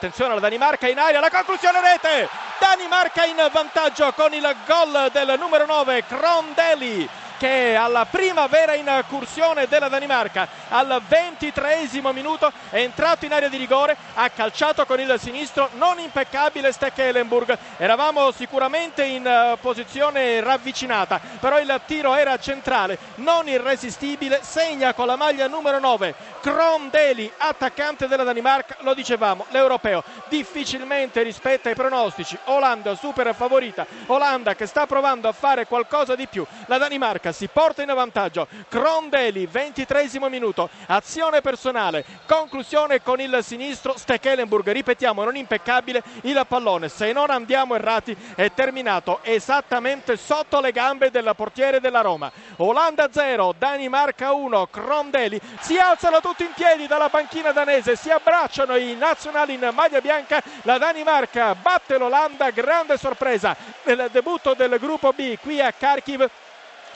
attenzione la Danimarca in aria, la conclusione rete, Danimarca in vantaggio con il gol del numero 9 Crondelli che alla prima vera incursione della Danimarca al ventitreesimo minuto è entrato in area di rigore, ha calciato con il sinistro, non impeccabile Stekelenburg. Eravamo sicuramente in uh, posizione ravvicinata, però il tiro era centrale, non irresistibile, segna con la maglia numero 9 Krondeli, attaccante della Danimarca, lo dicevamo, l'europeo difficilmente rispetta i pronostici. Olanda super favorita, Olanda che sta provando a fare qualcosa di più. La Danimarca si porta in vantaggio. Krondeli, 23 minuto, azione personale, conclusione con il sinistro Stekelenburg, ripetiamo, non impeccabile il pallone. Se non andiamo errati è terminato esattamente sotto le gambe del portiere della Roma. Olanda 0, Danimarca 1, Krondeli si alzano tutti in piedi dalla panchina danese, si abbracciano i nazionali in maglia bianca, la Danimarca batte l'Olanda, grande sorpresa nel debutto del gruppo B qui a Kharkiv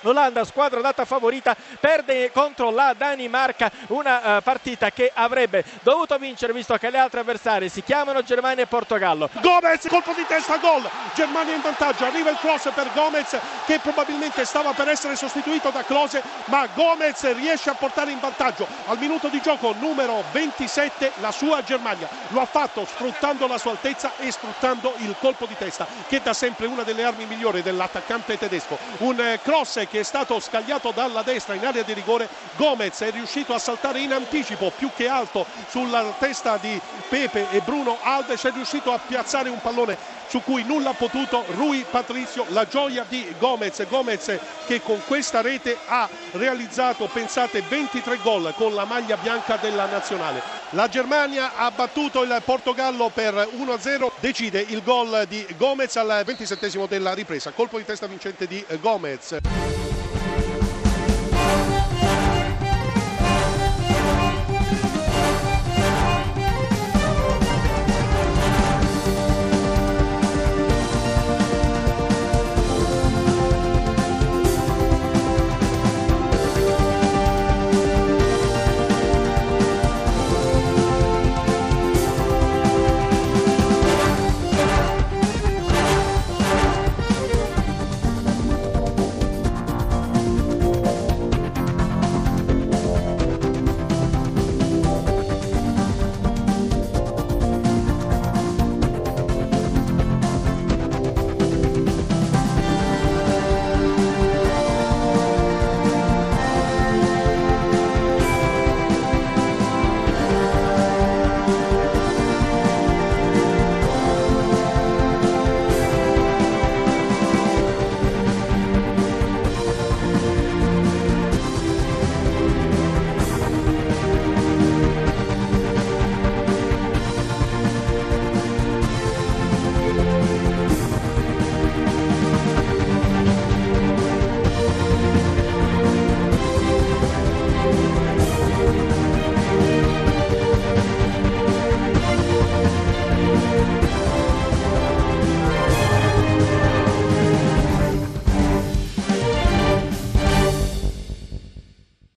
L'Olanda, squadra data favorita, perde contro la Danimarca una uh, partita che avrebbe dovuto vincere visto che le altre avversarie si chiamano Germania e Portogallo. Gomez, colpo di testa, gol. Germania in vantaggio, arriva il cross per Gomez che probabilmente stava per essere sostituito da Close, ma Gomez riesce a portare in vantaggio al minuto di gioco numero 27 la sua Germania. Lo ha fatto sfruttando la sua altezza e sfruttando il colpo di testa che da sempre una delle armi migliori dell'attaccante tedesco. Un eh, cross che è stato scagliato dalla destra in area di rigore. Gomez è riuscito a saltare in anticipo più che alto sulla testa di Pepe e Bruno Alves. È riuscito a piazzare un pallone su cui nulla ha potuto. Rui Patrizio, la gioia di Gomez, Gomez che con questa rete ha realizzato, pensate, 23 gol con la maglia bianca della nazionale. La Germania ha battuto il Portogallo per 1-0, decide il gol di Gomez al 27 della ripresa, colpo di testa vincente di Gomez.